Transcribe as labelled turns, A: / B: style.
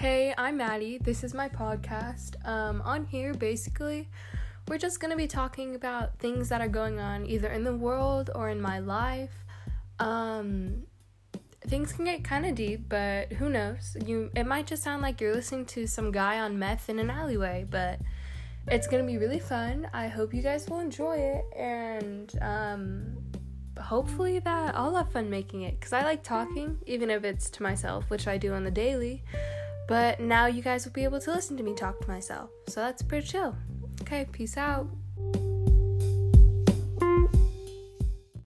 A: Hey, I'm Maddie. This is my podcast. Um, on here, basically, we're just gonna be talking about things that are going on either in the world or in my life. Um, things can get kind of deep, but who knows? You, it might just sound like you're listening to some guy on meth in an alleyway, but it's gonna be really fun. I hope you guys will enjoy it, and um, hopefully that I'll have fun making it because I like talking, even if it's to myself, which I do on the daily. But now you guys will be able to listen to me talk to myself. So that's pretty chill. Okay, peace out.